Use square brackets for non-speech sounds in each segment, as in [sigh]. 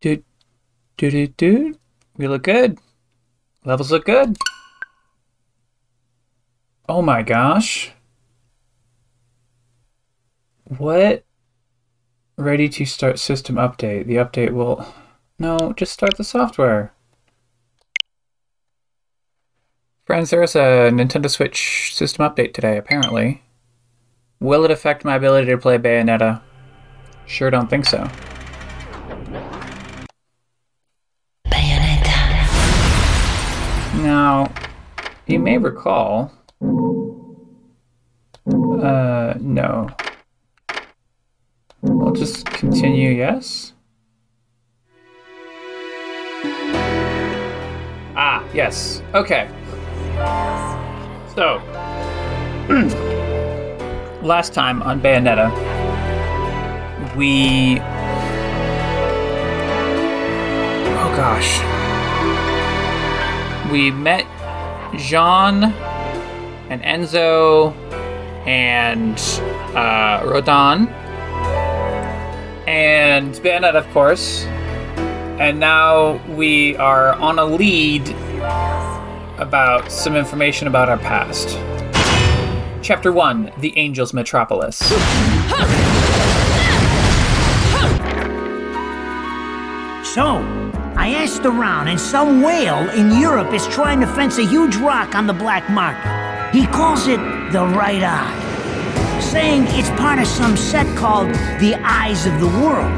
Do, do, do, do. We look good. Levels look good. Oh my gosh. What? Ready to start system update. The update will. No, just start the software. Friends, there's a Nintendo Switch system update today, apparently. Will it affect my ability to play Bayonetta? Sure don't think so. Now, you may recall. Uh, no. We'll just continue, yes? Ah, yes. Okay. So, [clears throat] last time on Bayonetta, we. Oh gosh. We met Jeanne and Enzo and uh, Rodin and Bayonetta, of course. And now we are on a lead about some information about our past. Chapter 1 The Angels Metropolis. So, I asked around, and some whale in Europe is trying to fence a huge rock on the black market. He calls it the right eye, saying it's part of some set called the Eyes of the World.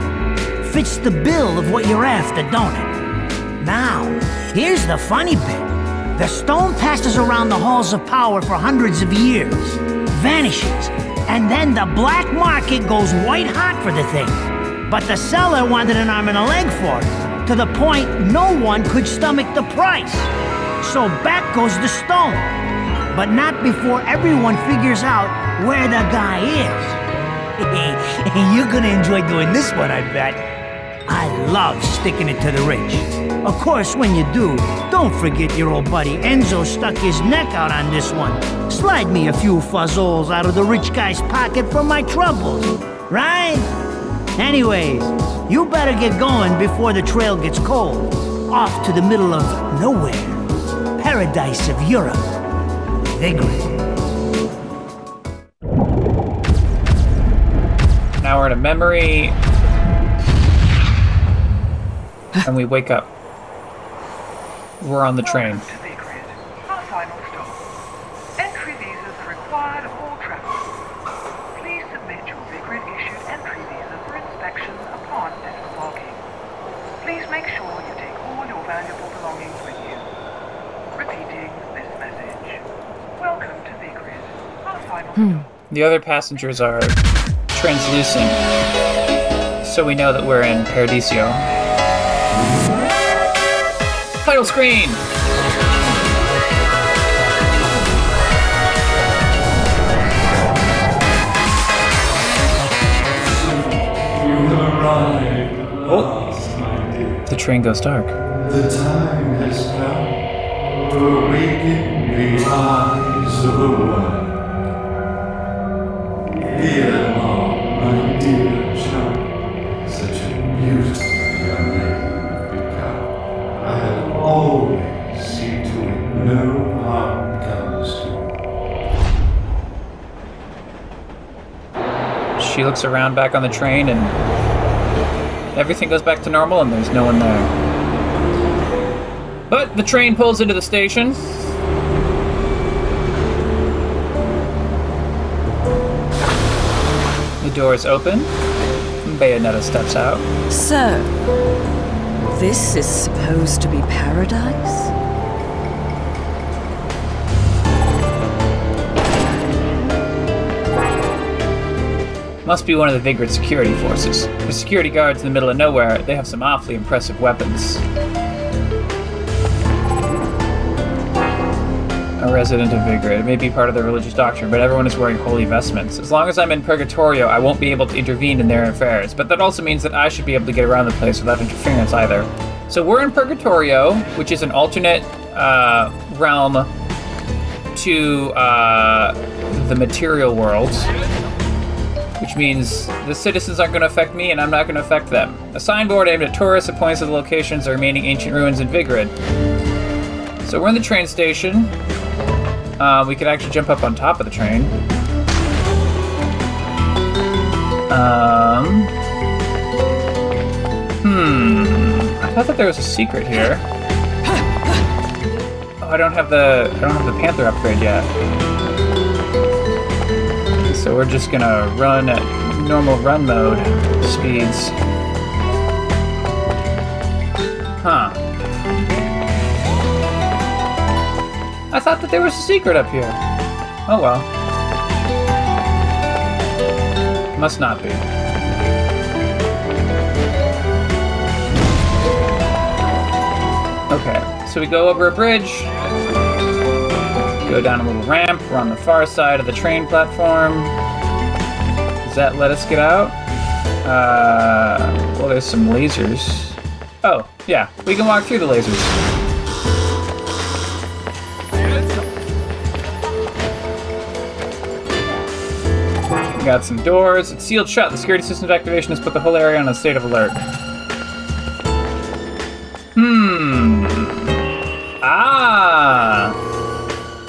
Fits the bill of what you're after, don't it? Now, here's the funny bit. The stone passes around the halls of power for hundreds of years, vanishes, and then the black market goes white hot for the thing. But the seller wanted an arm and a leg for it, to the point no one could stomach the price. So back goes the stone. But not before everyone figures out where the guy is. [laughs] You're gonna enjoy doing this one, I bet. I love sticking it to the rich. Of course, when you do, don't forget your old buddy Enzo stuck his neck out on this one. Slide me a few fuzzles out of the rich guy's pocket for my troubles, right? Anyways, you better get going before the trail gets cold. Off to the middle of nowhere. Paradise of Europe. Vigrid. Now we're in a memory. and we wake up. We're on the train. Welcome to Vigrid, our final stop. Entry visas are required of all travelers. Please submit your Vigrid-issued entry visa for inspection upon disembarking. Please make sure you take all your valuable belongings with you. Repeating this message. Welcome to Vigrid, our final stop. The other passengers are translucent, so we know that we're in Paradiso. Title screen! Oh, the train goes dark. The time has come to awaken the eyes looks around back on the train and everything goes back to normal and there's no one there. But the train pulls into the station. The doors open. and Bayonetta steps out. So, this is supposed to be paradise? Must be one of the Vigrid security forces. The security guards in the middle of nowhere, they have some awfully impressive weapons. A resident of Vigrid. It may be part of their religious doctrine, but everyone is wearing holy vestments. As long as I'm in Purgatorio, I won't be able to intervene in their affairs, but that also means that I should be able to get around the place without interference either. So we're in Purgatorio, which is an alternate uh, realm to uh, the material world. Which means the citizens aren't going to affect me and I'm not going to affect them. A signboard aimed at tourists that points to the locations of remaining ancient ruins in Vigrid. So we're in the train station. Uh, we could actually jump up on top of the train. Um. Hmm. I thought that there was a secret here. Oh, I don't have the I don't have the Panther upgrade yet. So we're just gonna run at normal run mode speeds. Huh. I thought that there was a secret up here. Oh well. Must not be. Okay, so we go over a bridge, go down a little ramp, we're on the far side of the train platform. Does that let us get out? Uh, well, there's some lasers. Oh, yeah, we can walk through the lasers. Got some doors. It's sealed shut. The security system's activation has put the whole area on a state of alert.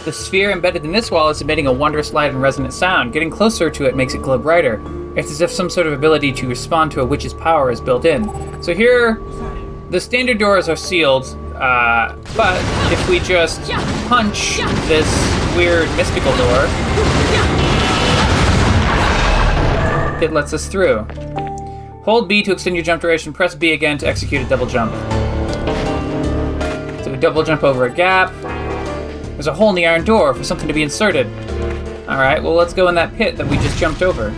The sphere embedded in this wall is emitting a wondrous light and resonant sound. Getting closer to it makes it glow brighter. It's as if some sort of ability to respond to a witch's power is built in. So here, the standard doors are sealed, uh, but if we just punch this weird mystical door, it lets us through. Hold B to extend your jump duration, press B again to execute a double jump. So we double jump over a gap. There's a hole in the iron door for something to be inserted. Alright, well let's go in that pit that we just jumped over.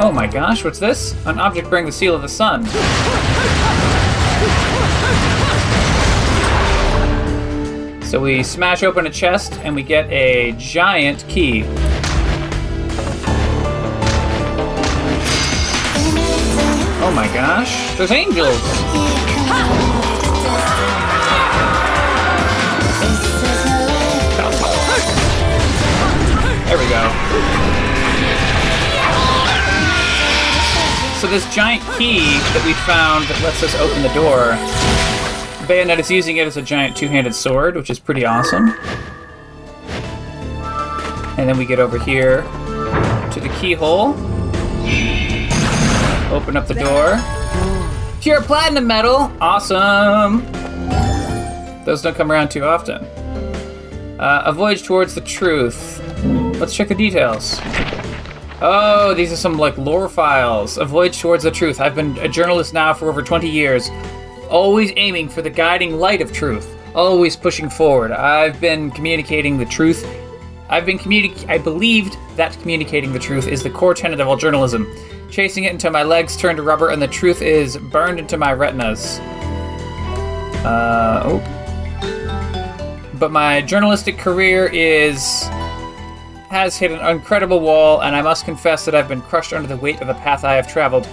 Oh my gosh, what's this? An object bearing the seal of the sun. So we smash open a chest and we get a giant key. Oh my gosh, there's angels! This giant key that we found that lets us open the door, Bayonet is using it as a giant two-handed sword, which is pretty awesome. And then we get over here to the keyhole. Open up the door. Pure platinum metal! Awesome! Those don't come around too often. Uh, a voyage towards the truth. Let's check the details. Oh, these are some like lore files. A voyage towards the truth. I've been a journalist now for over 20 years, always aiming for the guiding light of truth, always pushing forward. I've been communicating the truth. I've been communic. I believed that communicating the truth is the core tenet of all journalism. Chasing it until my legs turn to rubber and the truth is burned into my retinas. Uh, oh. But my journalistic career is has hit an incredible wall, and I must confess that I've been crushed under the weight of the path I have traveled.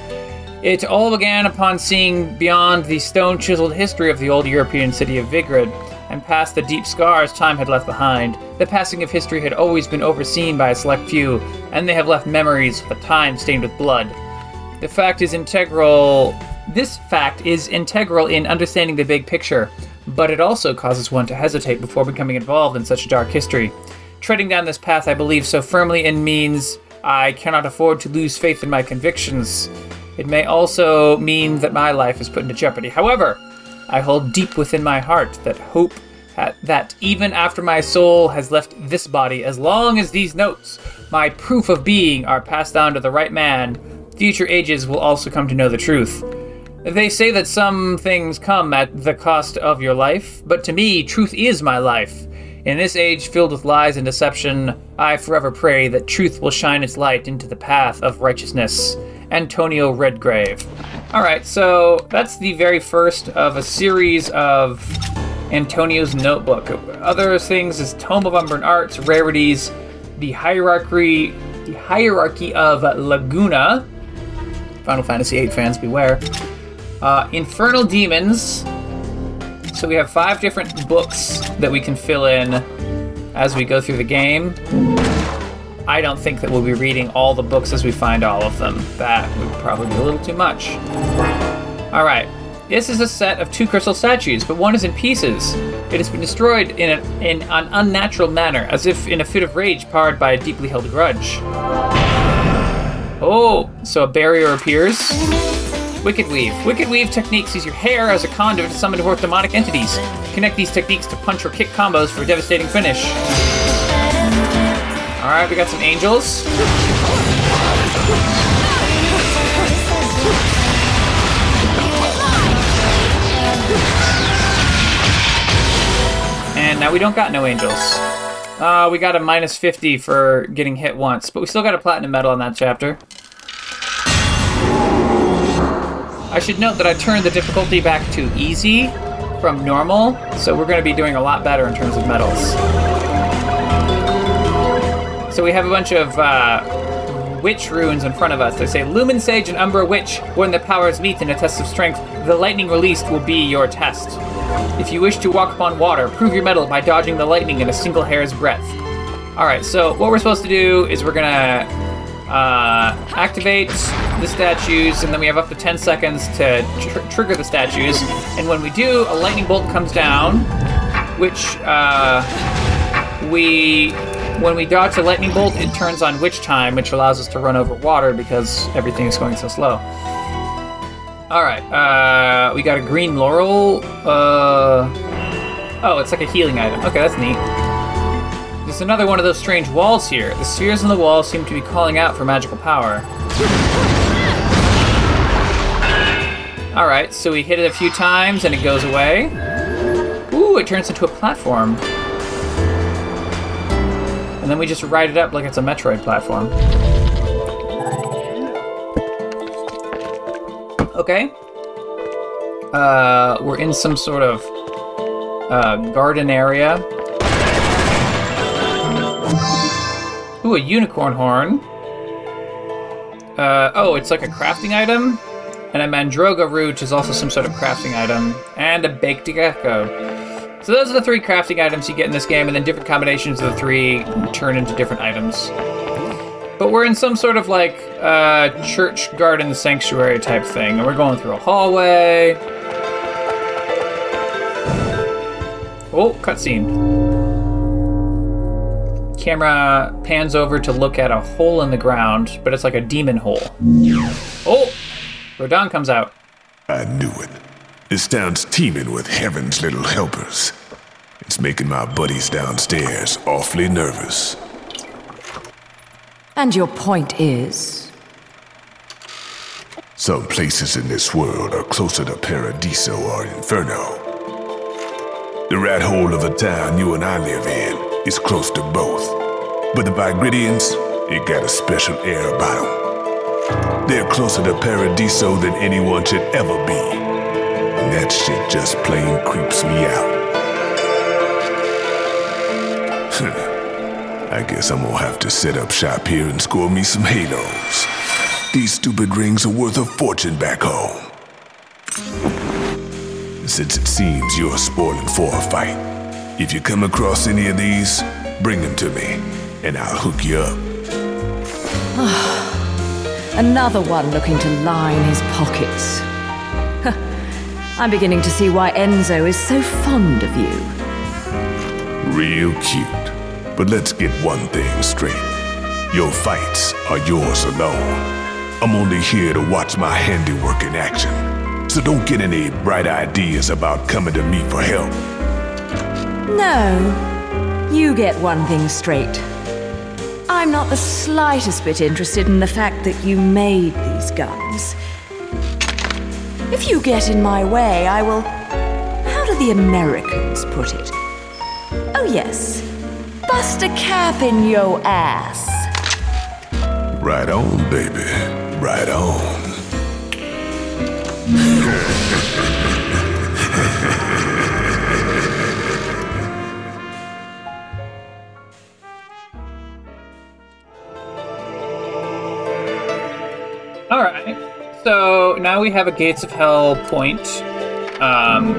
It all began upon seeing beyond the stone chiseled history of the old European city of Vigrid, and past the deep scars time had left behind. The passing of history had always been overseen by a select few, and they have left memories of a time stained with blood. The fact is integral. This fact is integral in understanding the big picture, but it also causes one to hesitate before becoming involved in such a dark history. Treading down this path I believe so firmly in means I cannot afford to lose faith in my convictions. It may also mean that my life is put into jeopardy. However, I hold deep within my heart that hope that even after my soul has left this body, as long as these notes, my proof of being, are passed down to the right man, future ages will also come to know the truth. They say that some things come at the cost of your life, but to me, truth is my life. In this age filled with lies and deception, I forever pray that truth will shine its light into the path of righteousness. Antonio Redgrave. All right, so that's the very first of a series of Antonio's notebook. Other things is Tome of Unburned Arts, Rarities, the hierarchy, the hierarchy of Laguna. Final Fantasy VIII fans beware. Uh, Infernal Demons. So we have five different books that we can fill in as we go through the game. I don't think that we'll be reading all the books as we find all of them. That would probably be a little too much. All right. This is a set of two crystal statues, but one is in pieces. It has been destroyed in, a, in an unnatural manner, as if in a fit of rage powered by a deeply held grudge. Oh, so a barrier appears. Wicked Weave. Wicked Weave techniques use your hair as a conduit to summon forth demonic entities. Connect these techniques to punch or kick combos for a devastating finish. Alright, we got some angels. And now we don't got no angels. Uh, we got a minus 50 for getting hit once, but we still got a platinum medal in that chapter. I should note that I turned the difficulty back to easy from normal, so we're going to be doing a lot better in terms of medals. So we have a bunch of uh, witch runes in front of us. They say Lumen Sage and Umbra Witch. When the powers meet in a test of strength, the lightning released will be your test. If you wish to walk upon water, prove your mettle by dodging the lightning in a single hair's breadth. All right, so what we're supposed to do is we're gonna uh, activate the statues, and then we have up to 10 seconds to tr- trigger the statues. And when we do, a lightning bolt comes down, which uh, we, when we dodge the lightning bolt, it turns on witch time, which allows us to run over water because everything is going so slow. All right, uh, we got a green laurel. Uh, oh, it's like a healing item. Okay, that's neat. There's another one of those strange walls here. The spheres on the wall seem to be calling out for magical power. Alright, so we hit it a few times and it goes away. Ooh, it turns into a platform. And then we just ride it up like it's a Metroid platform. Okay. Uh, we're in some sort of uh, garden area. Ooh, a unicorn horn. Uh, oh, it's like a crafting item. And a mandragora root is also some sort of crafting item. And a baked gecko. So those are the three crafting items you get in this game, and then different combinations of the three turn into different items. But we're in some sort of like uh, church garden sanctuary type thing, and we're going through a hallway. Oh, cutscene. Camera pans over to look at a hole in the ground, but it's like a demon hole. Oh, Rodin comes out. I knew it. This town's teeming with heaven's little helpers. It's making my buddies downstairs awfully nervous. And your point is? Some places in this world are closer to Paradiso or Inferno. The rat hole of a town you and I live in is close to both. But the Vigridians, it got a special air about them. They're closer to Paradiso than anyone should ever be. And that shit just plain creeps me out. I guess I'm gonna have to set up shop here and score me some halos. These stupid rings are worth a fortune back home. Since it seems you're spoiling for a fight, if you come across any of these, bring them to me, and I'll hook you up. Another one looking to line his pockets. I'm beginning to see why Enzo is so fond of you. Real cute. But let's get one thing straight. Your fights are yours alone. I'm only here to watch my handiwork in action. So don't get any bright ideas about coming to me for help. No, you get one thing straight. I'm not the slightest bit interested in the fact that you made these guns. If you get in my way, I will. How do the Americans put it? Oh, yes. Bust a cap in yo ass. Right on, baby. Right on. [laughs] So now we have a Gates of Hell point. Um,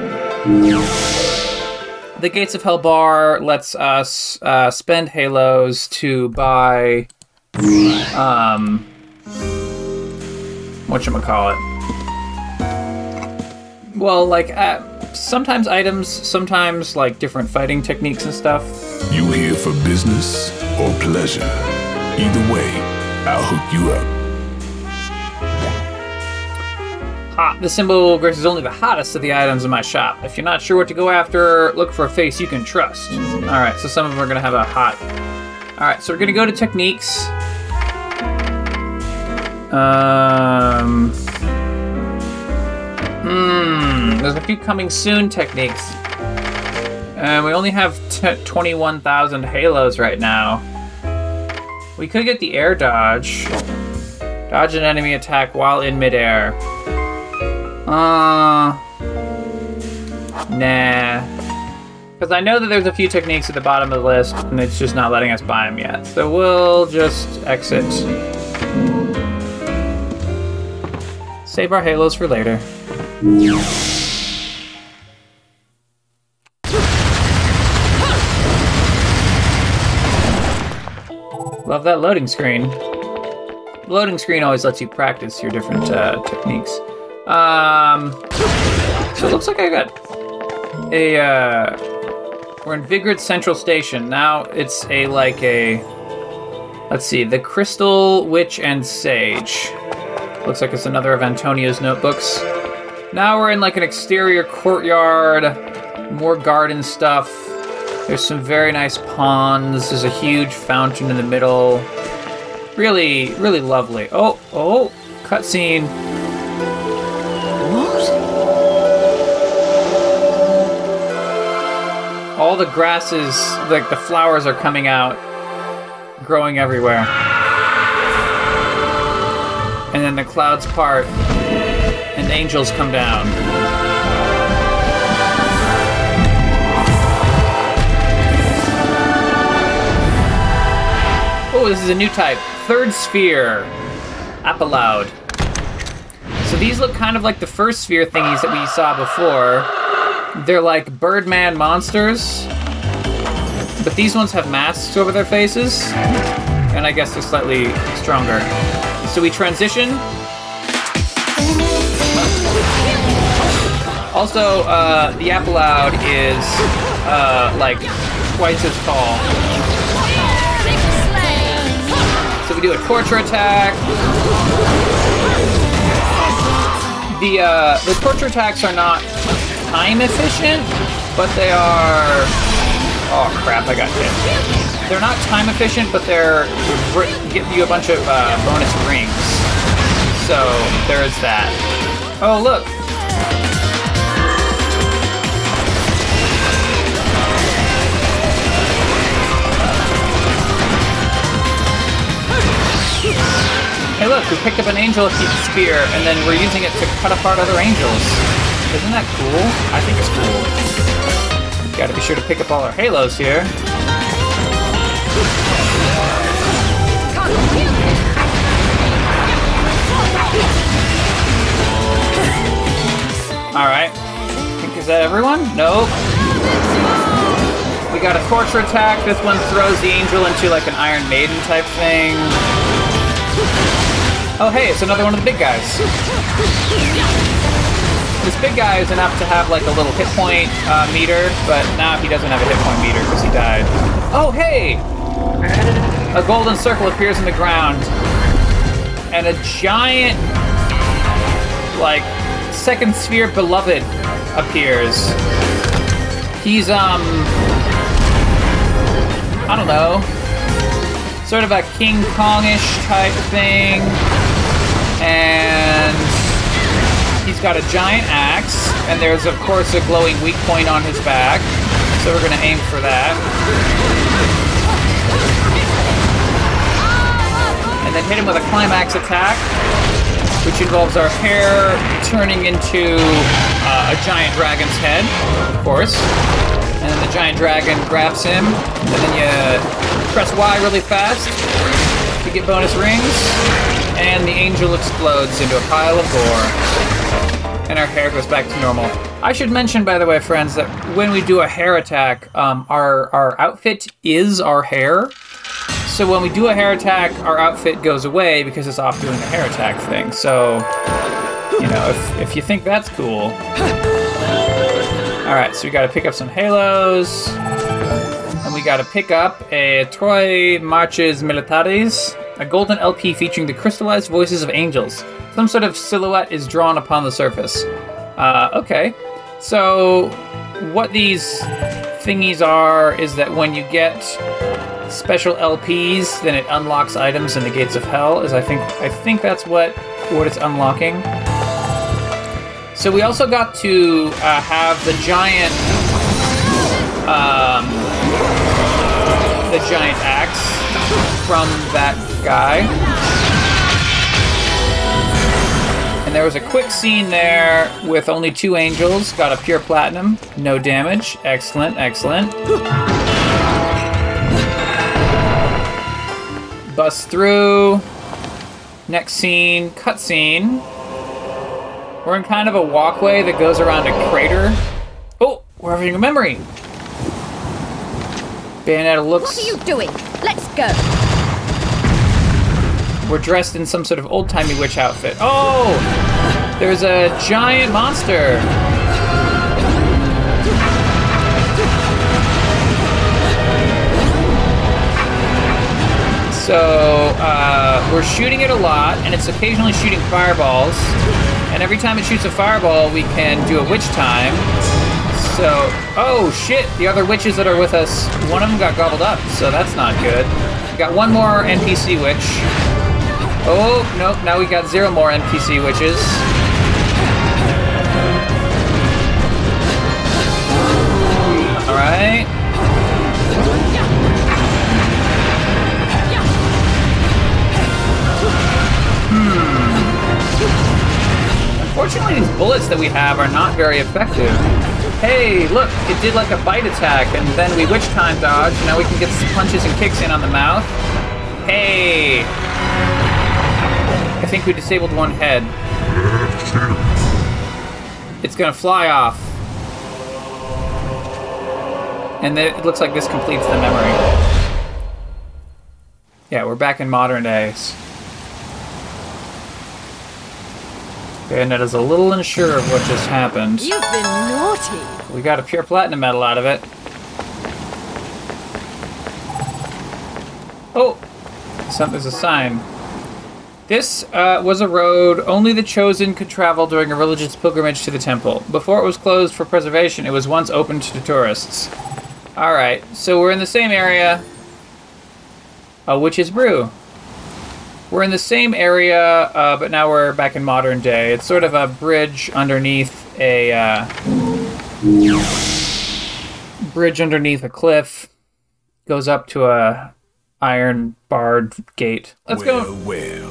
the Gates of Hell bar lets us uh, spend halos to buy um, whatchamacallit. Well, like, uh, sometimes items, sometimes, like, different fighting techniques and stuff. You here for business or pleasure? Either way, I'll hook you up. Hot. The symbol graces only the hottest of the items in my shop. If you're not sure what to go after, look for a face you can trust. Alright, so some of them are gonna have a hot. Alright, so we're gonna go to techniques. Um. Hmm. There's a few coming soon techniques. And we only have t- 21,000 halos right now. We could get the air dodge. Dodge an enemy attack while in midair. Uh. Nah. Because I know that there's a few techniques at the bottom of the list, and it's just not letting us buy them yet. So we'll just exit. Save our halos for later. Love that loading screen. Loading screen always lets you practice your different uh, techniques. Um, so it looks like I got a. Uh, we're in Vigrid Central Station now. It's a like a. Let's see, the Crystal Witch and Sage. Looks like it's another of Antonio's notebooks. Now we're in like an exterior courtyard, more garden stuff. There's some very nice ponds. There's a huge fountain in the middle. Really, really lovely. Oh, oh, cutscene. All the grasses, like the flowers, are coming out, growing everywhere. And then the clouds part, and angels come down. Oh, this is a new type. Third sphere. Applaud. So these look kind of like the first sphere thingies that we saw before. They're like Birdman monsters. But these ones have masks over their faces. And I guess they're slightly stronger. So we transition. Also, uh, the Applaud is uh, like twice as tall. So we do a torture attack. The uh, the torture attacks are not time efficient, but they are. Oh crap! I got hit. They're not time efficient, but they're give you a bunch of uh, bonus rings. So there's that. Oh look, Hey look, we picked up an angel spear and then we're using it to cut apart other angels. Isn't that cool? I think it's cool. Gotta be sure to pick up all our halos here. Alright. think is that everyone? Nope. We got a torture attack. This one throws the angel into like an Iron Maiden type thing. Oh, hey, it's another one of the big guys. This big guy is enough to have like a little hit point uh, meter, but now he doesn't have a hit point meter because he died. Oh, hey! A golden circle appears in the ground, and a giant, like, second sphere beloved appears. He's, um, I don't know, sort of a King Kongish type thing. And got a giant axe, and there's of course a glowing weak point on his back. So we're gonna aim for that. And then hit him with a climax attack, which involves our hair turning into uh, a giant dragon's head, of course. And then the giant dragon grabs him, and then you press Y really fast to get bonus rings, and the angel explodes into a pile of gore, and our hair goes back to normal. I should mention, by the way, friends, that when we do a hair attack, um, our our outfit is our hair. So when we do a hair attack, our outfit goes away because it's off doing the hair attack thing. So, you know, if, if you think that's cool. Alright, so we gotta pick up some halos. And we gotta pick up a Trois Marches Militaires, a golden LP featuring the crystallized voices of angels. Some sort of silhouette is drawn upon the surface. Uh, okay. So, what these thingies are is that when you get special LPs, then it unlocks items in the gates of hell. Is I think I think that's what what it's unlocking. So we also got to uh, have the giant, um, the giant axe from that guy. And there was a quick scene there with only two angels. Got a pure platinum, no damage. Excellent, excellent. Bust through. Next scene, cutscene. We're in kind of a walkway that goes around a crater. Oh, we're having a memory. Bayonetta looks. What are you doing? Let's go. We're dressed in some sort of old timey witch outfit. Oh! There's a giant monster! So, uh, we're shooting it a lot, and it's occasionally shooting fireballs. And every time it shoots a fireball, we can do a witch time. So, oh shit, the other witches that are with us, one of them got gobbled up, so that's not good. We got one more NPC witch. Oh, nope, now we got zero more NPC witches. Alright. Hmm. Unfortunately, these bullets that we have are not very effective. Hey, look, it did like a bite attack, and then we witch time dodge. Now we can get some punches and kicks in on the mouth. Hey! I think we disabled one head. It's gonna fly off. And then it looks like this completes the memory. Yeah, we're back in modern days. And Bayonetta's a little unsure of what just happened. You've been naughty. We got a pure platinum medal out of it. Oh! something's a sign. This uh, was a road only the chosen could travel during a religious pilgrimage to the temple. Before it was closed for preservation, it was once open to tourists. Alright, so we're in the same area. A witch's brew. We're in the same area, uh, but now we're back in modern day. It's sort of a bridge underneath a uh, bridge underneath a cliff. Goes up to a iron barred gate. Let's well, go. well.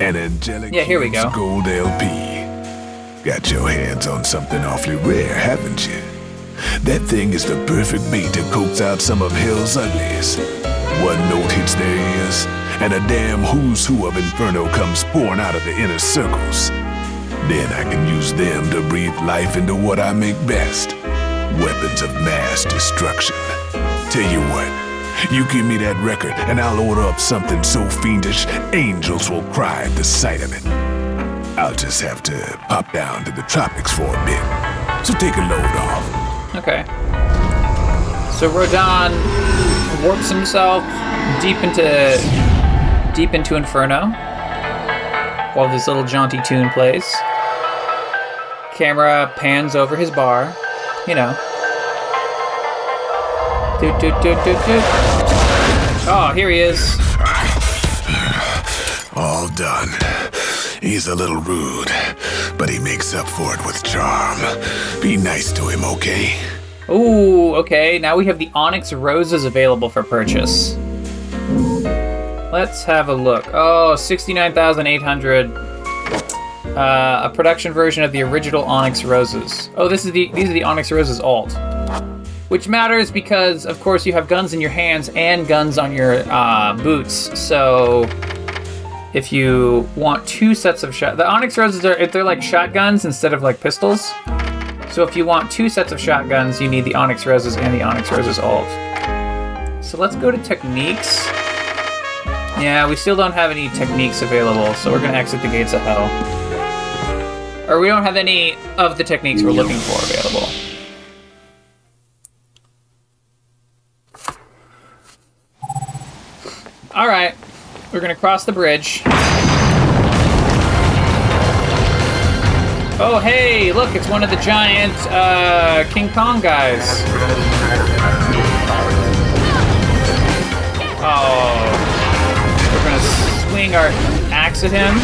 An angelic Yeah, here we go. gold LP. Got your hands on something awfully rare, haven't you? That thing is the perfect bait to coax out some of hell's uglies. One note hits their ears, and a damn who's who of Inferno comes pouring out of the inner circles. Then I can use them to breathe life into what I make best weapons of mass destruction. Tell you what, you give me that record, and I'll order up something so fiendish, angels will cry at the sight of it. I'll just have to pop down to the tropics for a bit. So take a load off. Okay. So Rodin warps himself deep into deep into Inferno while this little jaunty tune plays. Camera pans over his bar, you know. Doot, doot, doot, doot, doot. Oh, here he is. All done. He's a little rude, but he makes up for it with charm. Be nice to him, okay? Ooh, okay. Now we have the Onyx Roses available for purchase. Let's have a look. Oh, 69,800. Uh, a production version of the original Onyx Roses. Oh, this is the these are the Onyx Roses alt. Which matters because, of course, you have guns in your hands and guns on your uh, boots. So, if you want two sets of shot, the Onyx Roses are they're like shotguns instead of like pistols. So if you want two sets of shotguns, you need the Onyx Roses and the Onyx Roses alt. So let's go to techniques. Yeah, we still don't have any techniques available, so we're gonna exit the gates of hell. Or we don't have any of the techniques we're looking for available. Alright, we're gonna cross the bridge. Oh, hey, look, it's one of the giant uh, King Kong guys. Oh, we're gonna swing our axe at him.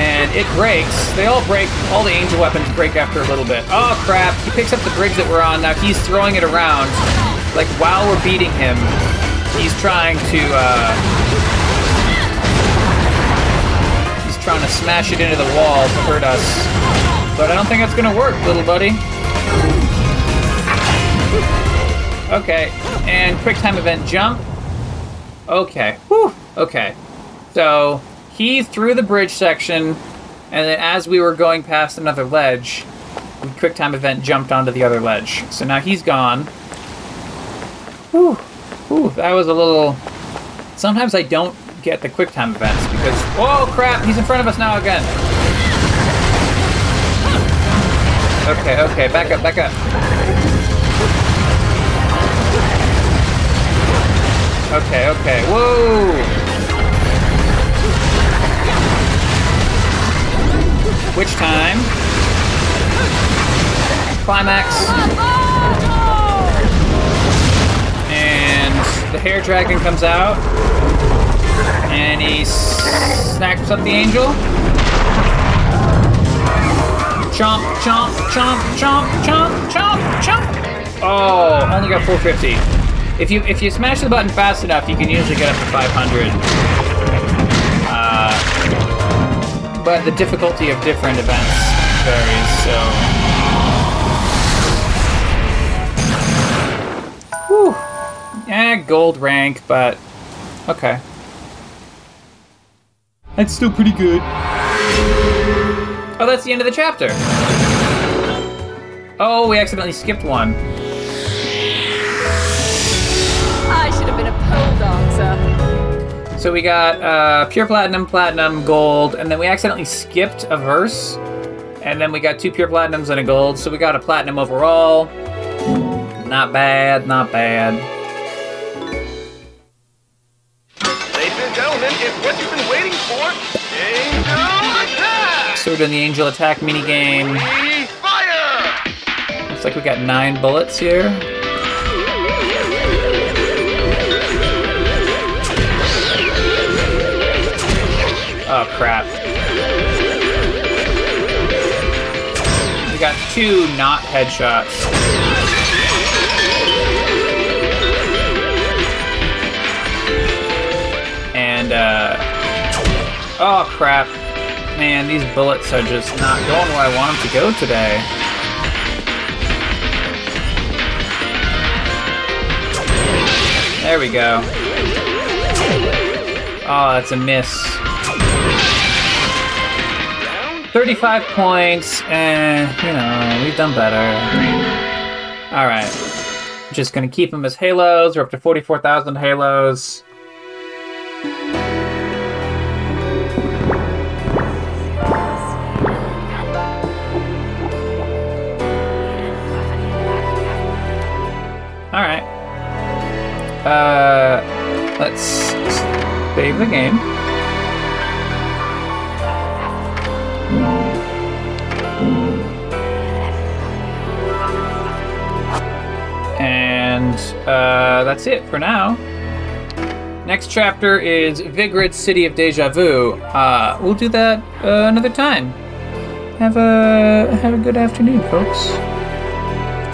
And it breaks. They all break. All the angel weapons break after a little bit. Oh crap! He picks up the bridge that we're on. Now he's throwing it around. Like while we're beating him, he's trying to. Uh, he's trying to smash it into the wall to hurt us. But I don't think that's gonna work, little buddy. Okay, and quick time event jump. Okay, whew, okay. So he threw the bridge section, and then as we were going past another ledge, quick time event jumped onto the other ledge. So now he's gone. Whew, whew, that was a little. Sometimes I don't get the quick time events because. Oh crap, he's in front of us now again. Okay, okay, back up, back up. Okay, okay. Whoa! Witch time? Climax. Hair dragon comes out. And he snacks up the angel. Chomp, chomp, chomp, chomp, chomp, chomp, chomp. Oh, only got 450. If you if you smash the button fast enough, you can usually get up to 500. Uh, but the difficulty of different events varies. So, yeah, gold rank, but okay, that's still pretty good. Oh, that's the end of the chapter. Oh, we accidentally skipped one. I should have been a pole dancer. So we got uh, pure platinum, platinum, gold, and then we accidentally skipped a verse. And then we got two pure platinums and a gold, so we got a platinum overall. Not bad, not bad. Doing the angel attack minigame. Looks like we got nine bullets here. Oh crap. We got two not headshots. And uh Oh crap. Man, these bullets are just not going where I want them to go today. There we go. Oh, that's a miss. 35 points, and you know, we've done better. Alright. Just gonna keep them as halos. We're up to 44,000 halos. Uh, let's save the game. And uh, that's it for now. Next chapter is Vigrid City of Deja Vu. Uh, we'll do that uh, another time. Have a have a good afternoon, folks.